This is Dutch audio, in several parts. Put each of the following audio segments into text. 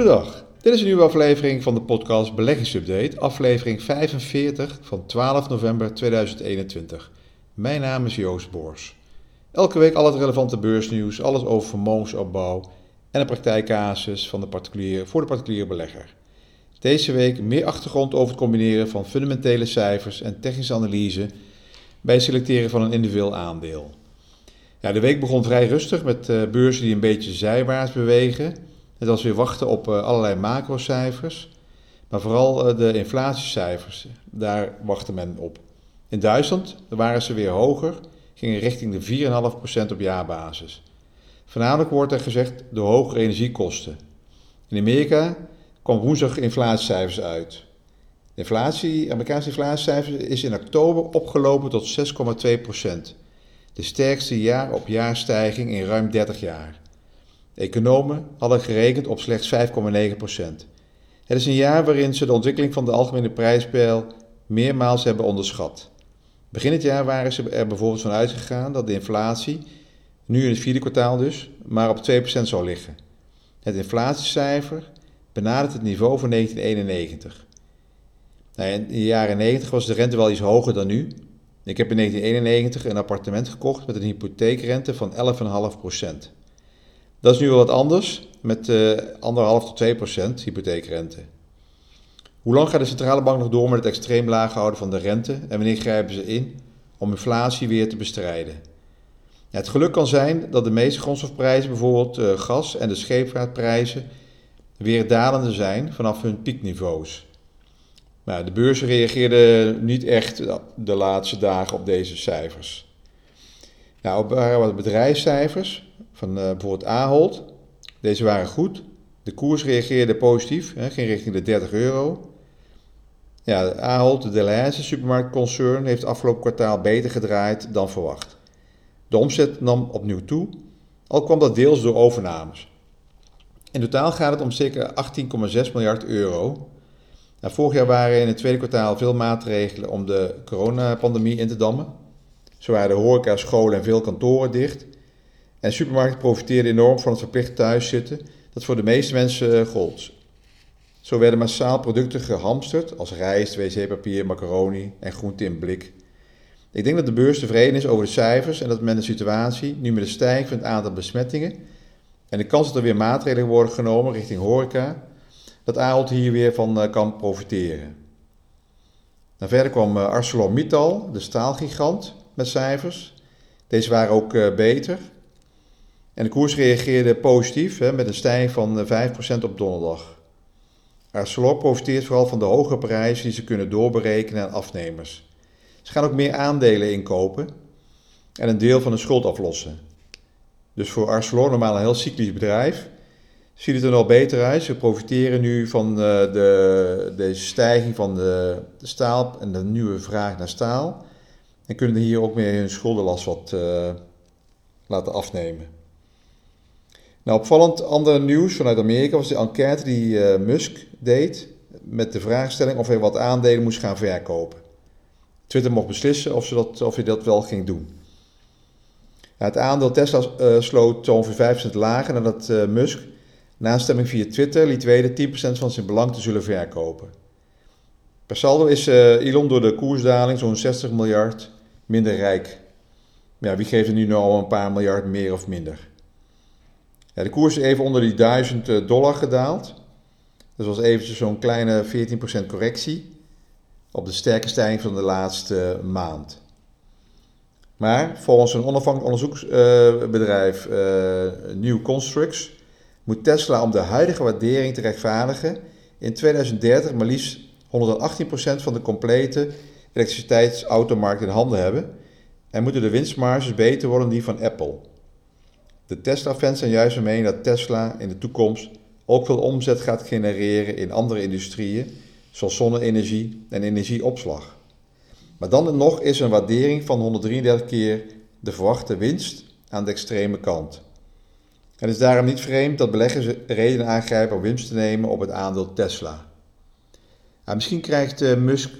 Goedendag, dit is een nieuwe aflevering van de podcast Beleggingsupdate, aflevering 45 van 12 november 2021. Mijn naam is Joost Boors. Elke week al het relevante beursnieuws, alles over vermogensopbouw en de praktijkcasus van de particulier, voor de particuliere belegger. Deze week meer achtergrond over het combineren van fundamentele cijfers en technische analyse bij het selecteren van een individueel aandeel. Ja, de week begon vrij rustig met uh, beurzen die een beetje zijwaarts bewegen. Het was weer wachten op uh, allerlei macrocijfers, maar vooral uh, de inflatiecijfers, daar wachtte men op. In Duitsland waren ze weer hoger, gingen richting de 4,5% op jaarbasis. Voornamelijk wordt er gezegd door hogere energiekosten. In Amerika kwam woensdag inflatiecijfers uit. De inflatie, Amerikaanse inflatiecijfers is in oktober opgelopen tot 6,2%. De sterkste jaar-op-jaar stijging in ruim 30 jaar. Economen hadden gerekend op slechts 5,9%. Het is een jaar waarin ze de ontwikkeling van de algemene prijspeil meermaals hebben onderschat. Begin het jaar waren ze er bijvoorbeeld van uitgegaan dat de inflatie, nu in het vierde kwartaal dus, maar op 2% zou liggen. Het inflatiecijfer benadert het niveau van 1991. Nou, in de jaren 90 was de rente wel iets hoger dan nu. Ik heb in 1991 een appartement gekocht met een hypotheekrente van 11,5%. Dat is nu wel wat anders, met uh, 1,5 tot 2% hypotheekrente. Hoe lang gaat de centrale bank nog door met het extreem laag houden van de rente en wanneer grijpen ze in om inflatie weer te bestrijden? Ja, het geluk kan zijn dat de meeste grondstofprijzen, bijvoorbeeld uh, gas en de scheepvaartprijzen, weer dalende zijn vanaf hun piekniveaus. De beurzen reageerden niet echt de laatste dagen op deze cijfers. Nou, wat bedrijfscijfers van uh, bijvoorbeeld Ahold. Deze waren goed. De koers reageerde positief, hè, ging richting de 30 euro. Ja, Ahold, de Delhaize supermarktconcern, heeft afgelopen kwartaal beter gedraaid dan verwacht. De omzet nam opnieuw toe, al kwam dat deels door overnames. In totaal gaat het om circa 18,6 miljard euro. Nou, vorig jaar waren in het tweede kwartaal veel maatregelen om de coronapandemie in te dammen. Zo waren de horeca, scholen en veel kantoren dicht. En supermarkten profiteerden enorm van het verplicht thuiszitten dat voor de meeste mensen gold. Zo werden massaal producten gehamsterd als rijst, wc-papier, macaroni en groente in blik. Ik denk dat de beurs tevreden is over de cijfers en dat men de situatie, nu met de stijging van het aantal besmettingen en de kans dat er weer maatregelen worden genomen richting horeca, dat Ahold hier weer van uh, kan profiteren. Nou, verder kwam uh, ArcelorMittal, de staalgigant, met cijfers. Deze waren ook beter. En de koers reageerde positief hè, met een stijging van 5% op donderdag. Arcelor profiteert vooral van de hogere prijzen die ze kunnen doorberekenen aan afnemers. Ze gaan ook meer aandelen inkopen en een deel van de schuld aflossen. Dus voor Arcelor, normaal een heel cyclisch bedrijf, ziet het er al beter uit. Ze profiteren nu van de, de, deze stijging van de, de, staal en de nieuwe vraag naar staal. En kunnen hier ook meer hun schuldenlast wat uh, laten afnemen. Nou, opvallend ander nieuws vanuit Amerika was de enquête die uh, Musk deed met de vraagstelling of hij wat aandelen moest gaan verkopen. Twitter mocht beslissen of, ze dat, of hij dat wel ging doen. Nou, het aandeel Tesla uh, sloot ongeveer 5% lager nadat uh, Musk na stemming via Twitter liet weten 10% van zijn belang te zullen verkopen. Per saldo is Elon door de koersdaling zo'n 60 miljard minder rijk. Ja, wie geeft er nu nou een paar miljard meer of minder? De koers is even onder die 1000 eh, dollar gedaald. Dat was eventjes zo'n kleine 14% correctie op de sterke stijging van de laatste maand. Maar volgens een onafhankelijk onderzoeksbedrijf uh, New Constructs moet Tesla om de huidige waardering te rechtvaardigen in 2030 maar liefst 118% van de complete elektriciteitsautomarkt in handen hebben en moeten de winstmarges beter worden dan die van Apple. De Tesla-fans zijn juist van mening dat Tesla in de toekomst ook veel omzet gaat genereren in andere industrieën, zoals zonne-energie en energieopslag. Maar dan nog is een waardering van 133 keer de verwachte winst aan de extreme kant. Het is daarom niet vreemd dat beleggers redenen aangrijpen om winst te nemen op het aandeel Tesla. Misschien krijgt uh, Musk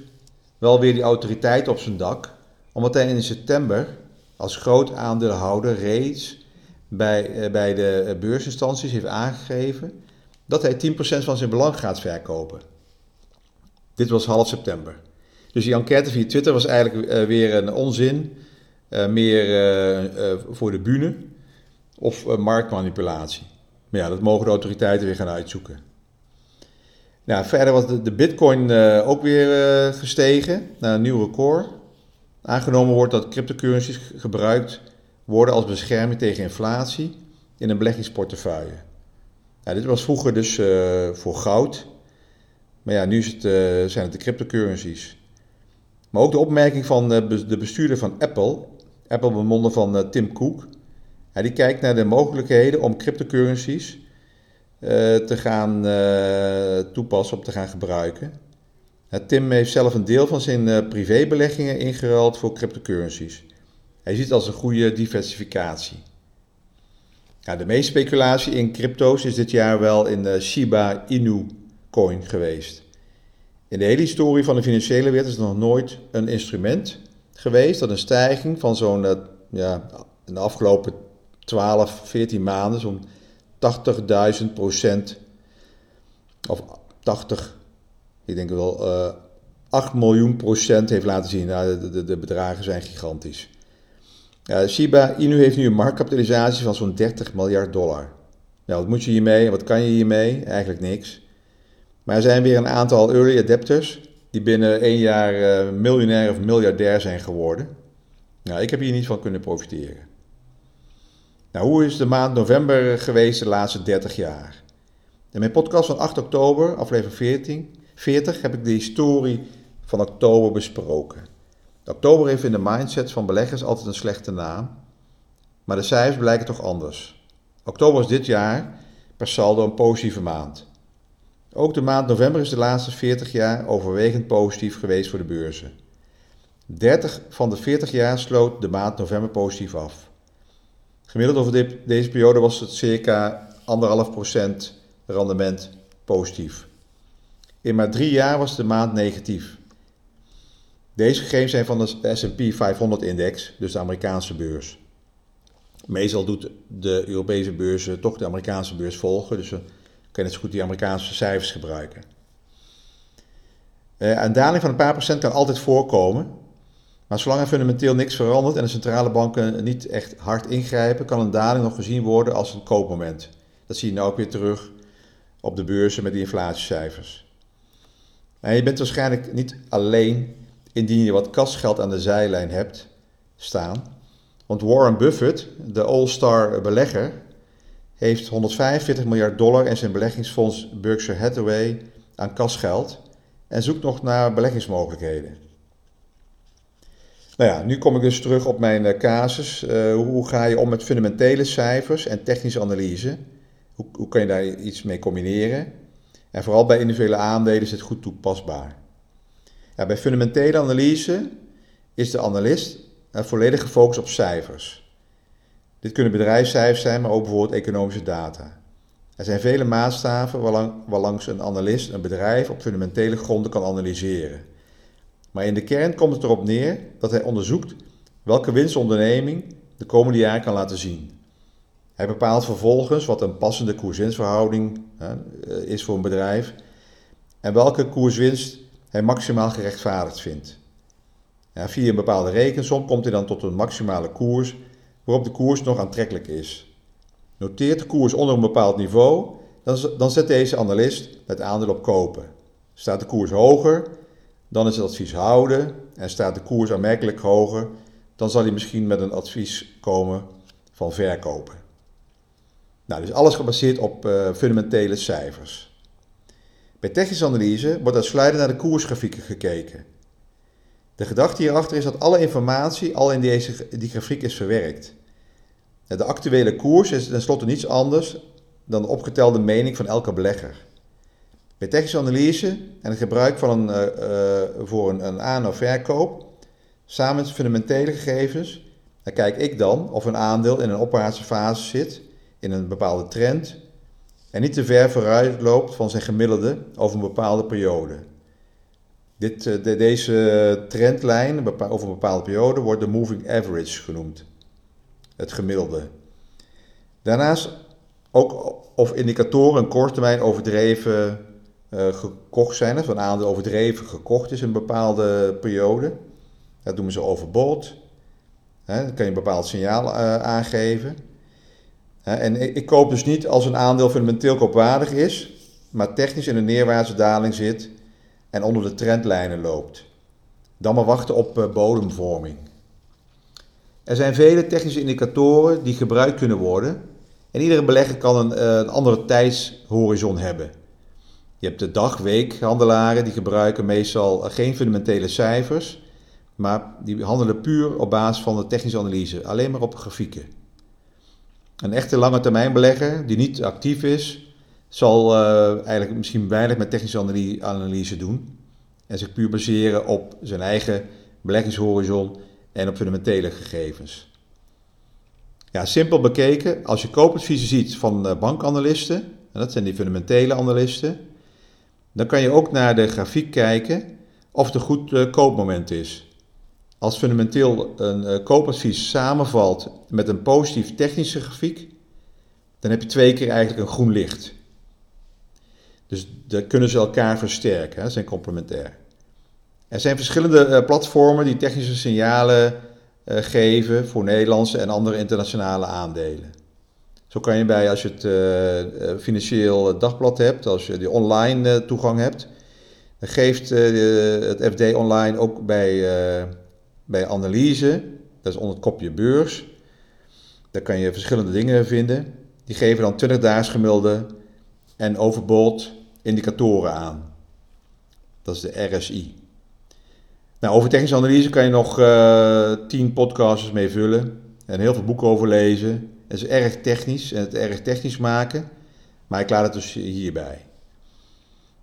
wel weer die autoriteit op zijn dak, omdat hij in september als groot aandeelhouder reeds bij, uh, bij de beursinstanties heeft aangegeven dat hij 10% van zijn belang gaat verkopen. Dit was half september. Dus die enquête via Twitter was eigenlijk weer een onzin, meer voor de bühne of marktmanipulatie. Maar ja, dat mogen de autoriteiten weer gaan uitzoeken. Nou, verder was de, de bitcoin ook weer gestegen naar een nieuw record. Aangenomen wordt dat cryptocurrencies gebruikt worden als bescherming tegen inflatie in een beleggingsportefeuille. Nou, dit was vroeger dus uh, voor goud, maar ja, nu is het, uh, zijn het de cryptocurrencies. Maar ook de opmerking van uh, de bestuurder van Apple, Apple bemonden van Tim Cook, ja, die kijkt naar de mogelijkheden om cryptocurrencies te gaan toepassen, op te gaan gebruiken. Tim heeft zelf een deel van zijn privébeleggingen ingeruild voor cryptocurrencies. Hij ziet het als een goede diversificatie. De meeste speculatie in crypto's is dit jaar wel in de Shiba Inu coin geweest. In de hele historie van de financiële wereld is er nog nooit een instrument geweest dat een stijging van zo'n, eh, ja, in de afgelopen 12, 14 maanden, zo'n 80.000 procent, of 80, ik denk wel uh, eh, 8 miljoen procent heeft laten zien. Nou, de, de bedragen zijn gigantisch. Ja, Shiba Inu heeft nu een marktkapitalisatie van zo'n 30 miljard dollar. Nou, wat moet je hiermee wat kan je hiermee? Eigenlijk niks. Maar er zijn weer een aantal early adapters die binnen één jaar uh, miljonair of miljardair zijn geworden. Nou, ik heb hier niet van kunnen profiteren. Nou, hoe is de maand november geweest de laatste 30 jaar? In mijn podcast van 8 oktober, aflevering 14, 40, heb ik de historie van oktober besproken. Oktober heeft in de mindset van beleggers altijd een slechte naam, maar de cijfers blijken toch anders. Oktober is dit jaar per saldo een positieve maand. Ook de maand november is de laatste 40 jaar overwegend positief geweest voor de beurzen. 30 van de 40 jaar sloot de maand november positief af. Gemiddeld over deze periode was het circa 1,5% rendement positief. In maar drie jaar was de maand negatief. Deze gegevens zijn van de S&P 500-index, dus de Amerikaanse beurs. Meestal doet de Europese beurs toch de Amerikaanse beurs volgen, dus we kunnen het goed die Amerikaanse cijfers gebruiken. Uh, een daling van een paar procent kan altijd voorkomen, maar zolang er fundamenteel niks verandert en de centrale banken niet echt hard ingrijpen, kan een daling nog gezien worden als een koopmoment. Dat zie je nu ook weer terug op de beurzen met die inflatiecijfers. En je bent waarschijnlijk niet alleen indien je wat kasgeld aan de zijlijn hebt staan. Want Warren Buffett, de all-star belegger, heeft 145 miljard dollar in zijn beleggingsfonds Berkshire Hathaway aan kasgeld en zoekt nog naar beleggingsmogelijkheden. Nou ja, nu kom ik dus terug op mijn uh, casus. Uh, hoe ga je om met fundamentele cijfers en technische analyse? Hoe, hoe kan je daar iets mee combineren? En vooral bij individuele aandelen is het goed toepasbaar bij fundamentele analyse is de analist uh, volledig gefocust op cijfers. Dit kunnen bedrijfscijfers zijn, maar ook bijvoorbeeld economische data. Er zijn vele maatstaven waarlangs een analist een bedrijf op fundamentele gronden kan analyseren. Maar in de kern komt het erop neer dat hij onderzoekt welke winst de onderneming de komende jaren kan laten zien. Hij bepaalt vervolgens wat een passende koers-winstverhouding is voor een bedrijf en welke koers-winst hij maximaal gerechtvaardigd vindt. Ja, via een bepaalde rekensom komt hij dan tot een maximale koers waarop de koers nog aantrekkelijk is. Noteert de koers onder een bepaald niveau, dan, zet deze analist het aandeel op kopen. Staat de koers hoger, dan is het advies houden en staat de koers aanmerkelijk hoger, dan zal hij misschien met een advies komen van verkopen. Nou, dus alles gebaseerd op uh, fundamentele cijfers. Bij technische analyse wordt uitsluitend naar de koersgrafieken gekeken. De gedachte hierachter is dat alle informatie al in deze, die grafiek is verwerkt. De actuele koers is tenslotte niets anders dan de opgetelde mening van elke belegger. Bij technische analyse en het gebruik van een, uh, uh, voor een, een aan- of verkoop, samen met fundamentele gegevens, dan kijk ik dan of een aandeel in een opwaartse fase zit, in een bepaalde trend en niet te ver vooruit loopt van zijn gemiddelde over een bepaalde periode. Dit, eh, de, deze trendlijn over een bepaalde periode wordt de moving average genoemd, het gemiddelde. Daarnaast ook of indicatoren een korte termijn overdreven uh, gekocht zijn, of een aandeel overdreven gekocht is in een bepaalde periode. Dat doen ze overbought. Hè, dan kan je een bepaald signaal uh, aangeven. En ik, koop dus niet als een aandeel fundamenteel koopwaardig is, maar technisch in een neerwaartse daling zit en onder de trendlijnen loopt. Dan maar wachten op uh, bodemvorming. Er zijn vele technische indicatoren die gebruikt kunnen worden en iedere belegger kan een, een andere tijdshorizon hebben. Je hebt de dag-weekhandelaren, die gebruiken meestal geen fundamentele cijfers, maar die handelen puur op basis van de technische analyse, alleen maar op grafieken. Een echte lange termijn belegger die niet actief is, zal uh, eigenlijk misschien weinig met technische analyse doen en zich puur baseren op zijn eigen beleggingshorizon en op fundamentele gegevens. Ja, simpel bekeken, als je koopadviezen ziet van eh, bankanalisten, en dat zijn die fundamentele analisten, dan kan je ook naar de grafiek kijken of het een goed uh, koopmoment is. Als fundamenteel een uh, koopadvies samenvalt met een positief technische grafiek, dan heb je twee keer eigenlijk een groen licht. Dus dan kunnen ze elkaar versterken, hè, zijn complementair. Er zijn verschillende uh, platformen die technische signalen geven voor Nederlandse en andere internationale aandelen. Zo kan je bij, als je het financieel dagblad hebt, als je die online toegang hebt, dan geeft het FD online ook bij, bij analyse, dat is onder het kopje beurs, daar kan je verschillende dingen vinden. Die geven dan 20 daags gemiddelde en overbold indicatoren aan. Dat is de RSI. Nou, over technische analyse kan je nog uh, 10 podcasts mee vullen en heel veel boeken over lezen. Het is erg technisch en het erg technisch maken, maar ik laat het dus hierbij.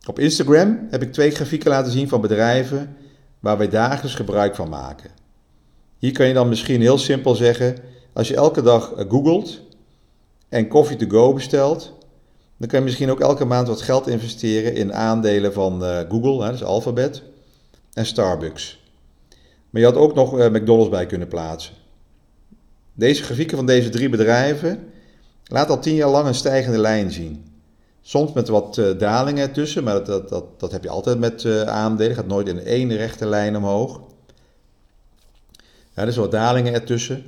Op Instagram heb ik twee grafieken laten zien van bedrijven waar wij dagelijks gebruik van maken. Hier kan je dan misschien heel simpel zeggen: als je elke dag googelt en coffee to go bestelt, dan kan je misschien ook elke maand wat geld investeren in aandelen van uh, Google, hè, dus Alphabet, en Starbucks. Maar je had ook nog uh, McDonald's bij kunnen plaatsen. Deze grafieken van deze drie bedrijven laat al tien jaar lang een stijgende lijn zien. Soms met wat dalingen ertussen, maar dat, dat, dat, heb je altijd met aandelen. gaat nooit in één rechte lijn omhoog. Er zijn wat dalingen ertussen,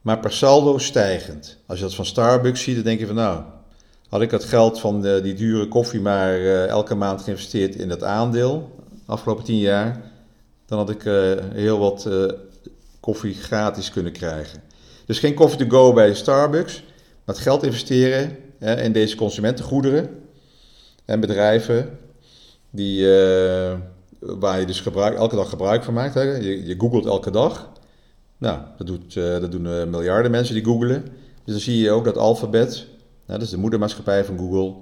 maar per saldo stijgend. Als je dat van Starbucks ziet, dan denk je van nou, had ik dat geld van de, die dure koffie maar uh, elke maand geïnvesteerd in dat aandeel, afgelopen tien jaar, dan had ik heel wat koffie gratis kunnen krijgen. Dus geen coffee to go bij Starbucks, maar het geld investeren in deze consumentengoederen en bedrijven die, waar je dus elke dag gebruik van maakt. Hè. Je, je googelt elke dag. Nou, dat, doet, uh, dat doen uh, miljarden mensen die googelen. Dus dan zie je ook dat Alphabet, nou, dat is de moedermaatschappij van Google,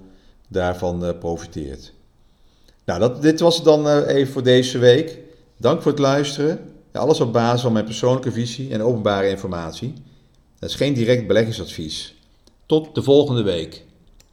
daarvan profiteert. Nou, dat, dit was het dan even voor deze week. Dank voor het luisteren. Ja, alles op basis van mijn persoonlijke visie en openbare informatie. Dat is geen direct beleggingsadvies. Tot de volgende week.